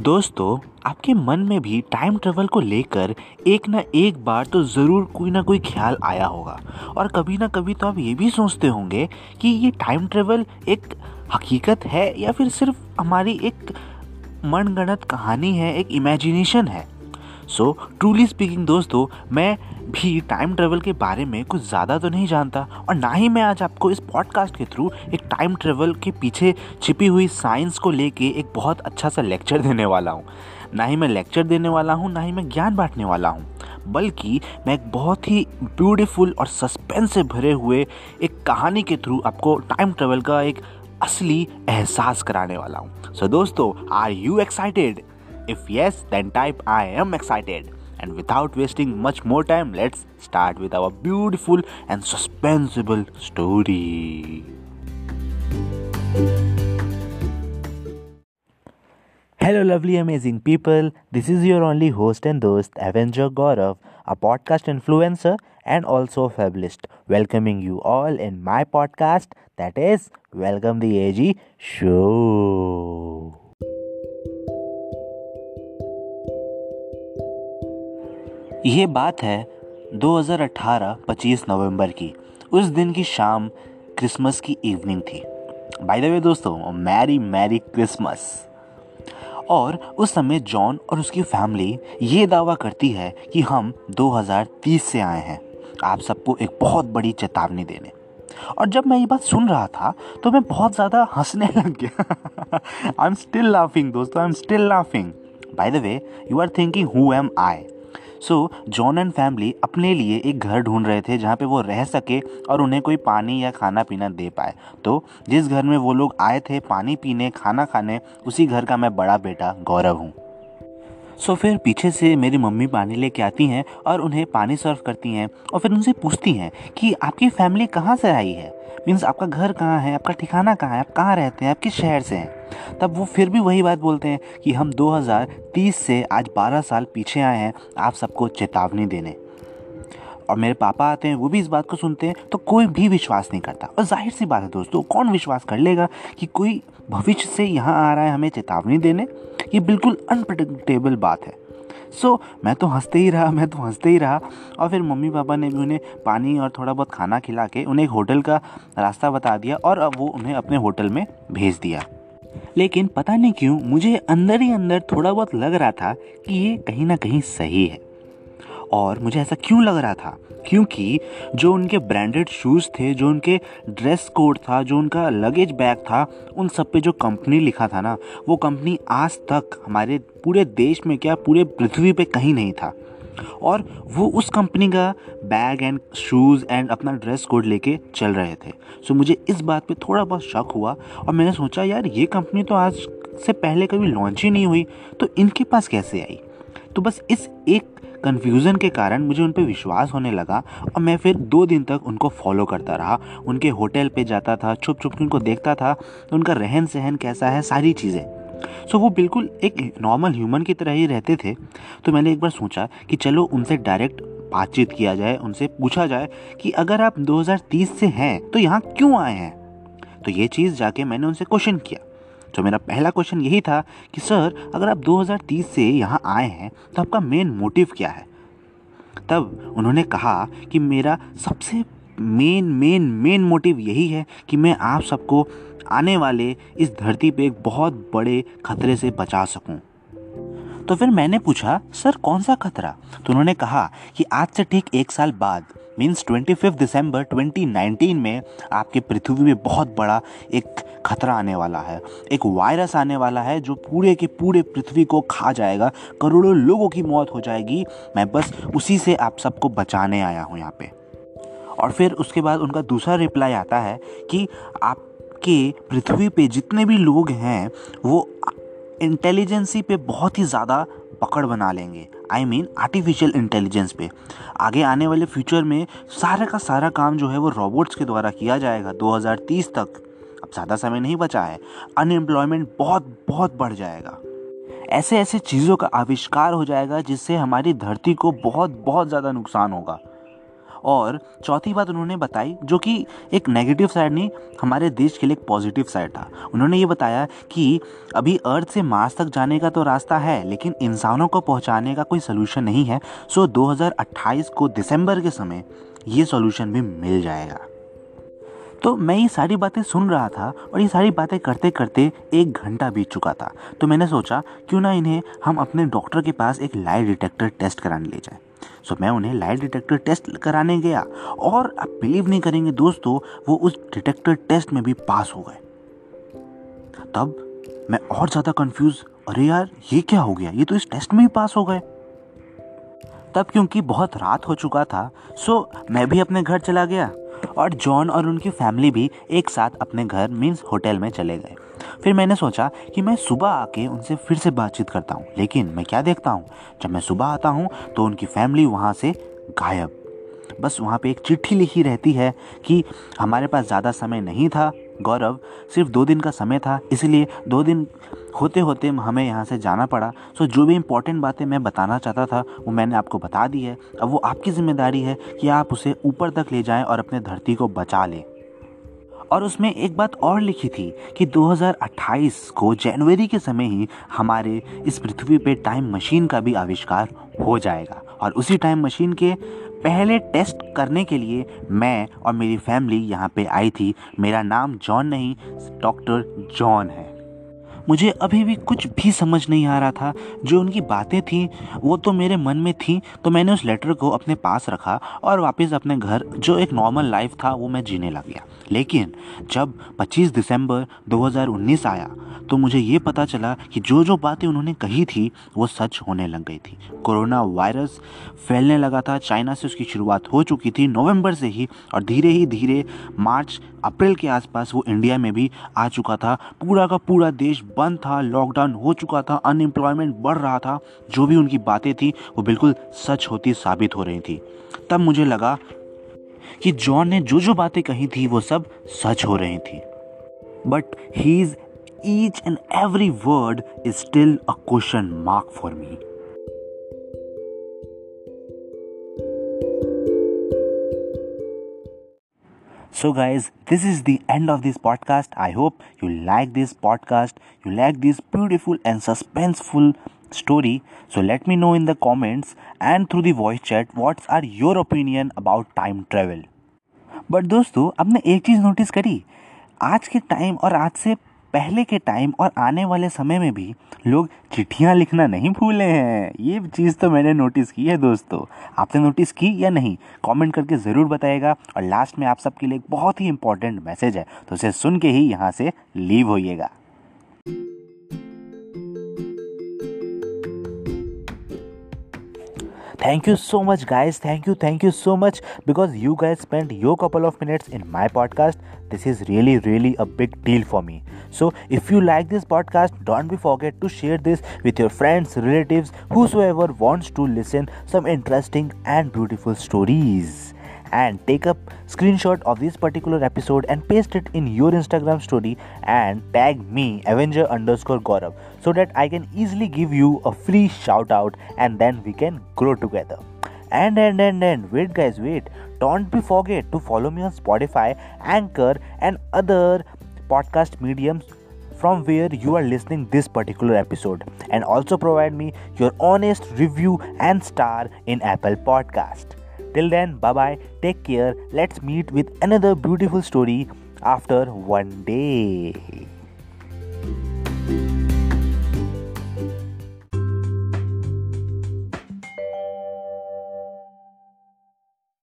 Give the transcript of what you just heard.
दोस्तों, आपके मन में भी टाइम ट्रेवल को लेकर एक ना एक बार तो ज़रूर कोई ना कोई ख्याल आया होगा। और कभी ना कभी तो आप ये भी सोचते होंगे कि ये टाइम ट्रेवल एक हकीकत है या फिर सिर्फ़ हमारी एक मनगणित कहानी है, एक इमेजिनेशन है? सो ट्रूली स्पीकिंग दोस्तों मैं भी टाइम ट्रेवल के बारे में कुछ ज़्यादा तो नहीं जानता और ना ही मैं आज आपको इस पॉडकास्ट के थ्रू एक टाइम ट्रेवल के पीछे छिपी हुई साइंस को लेके एक बहुत अच्छा सा लेक्चर देने वाला हूँ। ना ही मैं लेक्चर देने वाला हूँ ना ही मैं ज्ञान बांटने वाला हूँ बल्कि मैं एक बहुत ही ब्यूटीफुल और सस्पेंस से भरे हुए एक कहानी के थ्रू आपको टाइम ट्रेवल का एक असली एहसास कराने वाला हूँ। सो so, दोस्तों are you excited If yes, then type I am excited. And without wasting much more time, let's start with our beautiful and suspenseful story. Hello, lovely, amazing people. This is your only host and host, Avenger Gaurav, a podcast influencer and also a fabulist, welcoming you all in my podcast that is Welcome the AG Show. ये बात है 2018 25 नवंबर की। उस दिन की शाम Christmas की evening थी। बाय द वे दोस्तों, मैरी मैरी क्रिसमस। और उस समय जॉन और उसकी फैमिली ये दावा करती है कि हम 2030 से आए हैं। आप सबको एक बहुत बड़ी चेतावनी देने। और जब मैं ये बात सुन रहा था तो मैं बहुत ज़्यादा हंसने लग गया। आई एम स्टिल लाफिंग दोस्तों I am still laughing by the way you are thinking who am I so John and family अपने लिए एक घर ढूंढ रहे थे जहाँ पे वो रह सके और उन्हें कोई पानी या खाना पीना दे पाए। तो जिस घर में वो लोग आए थे पानी पीने, खाना खाने, उसी घर का मैं बड़ा बेटा गौरव हूँ। सो फिर पीछे से मेरी मम्मी पानी लेके आती हैं और उन्हें पानी सर्व करती हैं और फिर उनसे पूछती हैं कि आपकी फैमिली कहाँ से आई है? मीन्स आपका घर कहाँ है? आपका ठिकाना कहाँ है? आप कहाँ रहते हैं? आप किस शहर से हैं? तब वो फिर भी वही बात बोलते हैं कि हम 2030 से आज 12 साल पीछे आए हैं आप सबको चेतावनी देने। और मेरे पापा आते हैं वो भी इस बात को सुनते हैं तो कोई भी विश्वास नहीं करता। और ज़ाहिर सी बात है दोस्तों कौन विश्वास कर लेगा कि कोई भविष्य से यहाँ आ रहा है हमें चेतावनी देने? ये बिल्कुल अनप्रडिक्टेबल बात है। सो so, मैं तो हँसते ही रहा मैं तो हँसते ही रहा और फिर मम्मी पापा ने भी उन्हें पानी और थोड़ा बहुत खाना खिला के उन्हें एक होटल का रास्ता बता दिया और अब वो उन्हें अपने होटल में भेज दिया। लेकिन पता नहीं क्यों मुझे अंदर ही अंदर थोड़ा बहुत लग रहा था कि ये कहीं ना कहीं सही है। और मुझे ऐसा क्यों लग रहा था? क्योंकि जो उनके ब्रांडेड शूज़ थे, जो उनके ड्रेस कोड था, जो उनका लगेज बैग था, उन सब पे जो कंपनी लिखा था ना, वो कंपनी आज तक हमारे पूरे देश में क्या, पूरे पृथ्वी पे कहीं नहीं था। और वो उस कंपनी का बैग एंड शूज़ एंड अपना ड्रेस कोड लेके चल रहे थे। सो मुझे इस बात पे थोड़ा बहुत शक हुआ और मैंने सोचा, यार, ये कंपनी तो आज से पहले कभी लॉन्च ही नहीं हुई तो इनके पास कैसे आई? तो बस इस एक कन्फ्यूज़न के कारण मुझे उन पर विश्वास होने लगा और मैं फिर दो दिन तक उनको फॉलो करता रहा। उनके होटल पे जाता था छुप छुप के उनको देखता था, उनका रहन सहन कैसा है, सारी चीज़ें। सो वो बिल्कुल एक नॉर्मल ह्यूमन की तरह ही रहते थे। तो मैंने एक बार सोचा कि चलो उनसे डायरेक्ट बातचीत किया जाए, उनसे पूछा जाए कि अगर आप 2030 से हैं तो यहाँ क्यों आए हैं? तो ये चीज़ जाके मैंने उनसे क्वेश्चन किया। तो मेरा पहला क्वेश्चन यही था कि, सर, अगर आप 2030 से यहाँ आए हैं तो आपका मेन मोटिव क्या है तब उन्होंने कहा कि मेरा सबसे मेन मेन मेन मोटिव यही है कि मैं आप सबको आने वाले इस धरती पे एक बहुत बड़े खतरे से बचा सकूँ। तो फिर मैंने पूछा, सर, कौन सा खतरा तो उन्होंने कहा कि आज से ठीक एक साल बाद मीन्स ट्वेंटी फिफ्थ दिसंबर 2019 में आपके पृथ्वी में बहुत बड़ा एक खतरा आने वाला है। एक वायरस आने वाला है जो पूरे के पूरे पृथ्वी को खा जाएगा। करोड़ों लोगों की मौत हो जाएगी। मैं बस उसी से आप सबको बचाने आया हूँ यहाँ पे। और फिर उसके बाद उनका दूसरा रिप्लाई आता है कि आपके पृथ्वी पे जितने भी लोग हैं, वो इंटेलिजेंसी पे बहुत ही ज़्यादा पकड़ बना लेंगे। आई मीन आर्टिफिशियल इंटेलिजेंस पे। आगे आने वाले फ्यूचर में सारे का सारा काम जो है वो रोबोट्स के द्वारा किया जाएगा 2030 तक। अब ज़्यादा समय नहीं बचा है। अनएम्प्लॉयमेंट बहुत बहुत बढ़ जाएगा। ऐसे ऐसे चीज़ों का आविष्कार हो जाएगा जिससे हमारी धरती को बहुत बहुत ज़्यादा नुकसान होगा। और चौथी बात उन्होंने बताई, जो कि एक नेगेटिव साइड नहीं, हमारे देश के लिए एक पॉजिटिव साइड था। उन्होंने ये बताया कि अभी अर्थ से मार्स तक जाने का तो रास्ता है, लेकिन इंसानों को पहुँचाने का कोई सोल्यूशन नहीं है। सो 2028 को दिसंबर के समय ये सोल्यूशन भी मिल जाएगा। तो मैं ये सारी बातें सुन रहा था और ये सारी बातें करते करते एक घंटा बीत चुका था। तो मैंने सोचा, क्यों ना इन्हें हम अपने डॉक्टर के पास एक लाई डिटेक्टर टेस्ट कराने ले जाएँ। सो मैं उन्हें लाइट डिटेक्टर टेस्ट कराने गया और आप बिलीव नहीं करेंगे दोस्तों, वो उस डिटेक्टर टेस्ट में भी पास हो गए। तब मैं और ज़्यादा कंफ्यूज अरे यार, ये क्या हो गया? ये तो इस टेस्ट में ही पास हो गए। तब क्योंकि बहुत रात हो चुका था, सो मैं भी अपने घर चला गया। और जॉन और उनकी फैमिली भी एक साथ अपने घर मीन्स होटल में चले गए। फिर मैंने सोचा कि मैं सुबह आके उनसे फिर से बातचीत करता हूँ, लेकिन मैं क्या देखता हूँ? जब मैं सुबह आता हूँ तो उनकी फैमिली वहाँ से गायब। बस वहाँ पे एक चिट्ठी लिखी रहती है कि हमारे पास ज़्यादा समय नहीं था गौरव, सिर्फ़ दो दिन का समय था, इसलिए दो दिन होते होते हमें यहाँ से जाना पड़ा। सो जो भी इम्पोर्टेंट बातें मैं बताना चाहता था, वो मैंने आपको बता दी है। अब वो आपकी ज़िम्मेदारी है कि आप उसे ऊपर तक ले जाएँ और अपने धरती को बचा लें। और उसमें एक बात और लिखी थी कि 2028 को जनवरी के समय ही हमारे इस पृथ्वी पे टाइम मशीन का भी आविष्कार हो जाएगा। और उसी टाइम मशीन के पहले टेस्ट करने के लिए मैं और मेरी फैमिली यहाँ पे आई थी। मेरा नाम जॉन नहीं डॉक्टर जॉन है। मुझे अभी भी कुछ भी समझ नहीं आ रहा था। जो उनकी बातें थी, वो तो मेरे मन में थी तो मैंने उस लेटर को अपने पास रखा और वापस अपने घर, जो एक नॉर्मल लाइफ था, वो मैं जीने लग गया। लेकिन जब 25 दिसंबर 2019 आया तो मुझे ये पता चला कि जो जो बातें उन्होंने कही थी, वो सच होने लग गई थी। कोरोना वायरस फैलने लगा था, चाइना से उसकी शुरुआत हो चुकी थी नवंबर से ही, और धीरे ही धीरे मार्च, अप्रैल के आसपास वो इंडिया में भी आ चुका था। पूरा का पूरा देश बंद था लॉकडाउन हो चुका था अनएम्प्लॉयमेंट बढ़ रहा था, जो भी उनकी बातें थी, वो बिल्कुल सच होती साबित हो रही थी। तब मुझे लगा कि जॉन ने जो जो बातें कही थी, वो सब सच हो रही थी। But he is each and every word is still a question mark for me So, guys, this is the end of this podcast. I hope you like this podcast, you like this beautiful and suspenseful story. So, let me know in the comments and through the voice chat what are your opinion about time travel. But दोस्तों आपने एक चीज़ notice करी आज के time और आज से पहले के टाइम और आने वाले समय में भी लोग चिट्ठियाँ लिखना नहीं भूले हैं। ये चीज़ तो मैंने नोटिस की है दोस्तों। आपने नोटिस की या नहीं? कमेंट करके ज़रूर बताइएगा और लास्ट में आप सबके लिए एक बहुत ही इंपॉर्टेंट मैसेज है। तो उसे सुन के ही यहाँ से लीव होइएगा। Thank you so much guys. Thank you thank you so much. Because you guys spent your couple of minutes in my podcast this is really really a big deal for me. So if you like this podcast don't be forget to share this with your friends relatives whosoever wants to listen some interesting and beautiful stories and take a screenshot of this particular episode and paste it in your Instagram story and tag me Avenger underscore Gaurav so that I can easily give you a free shout out and then we can grow together. And and and and wait guys wait don't be forget to follow me on Spotify, Anchor and other podcast mediums from where you are listening this particular episode and also provide me your honest review and star in Apple Podcast. Till then, bye bye, take care. Let's meet with another beautiful story after one day.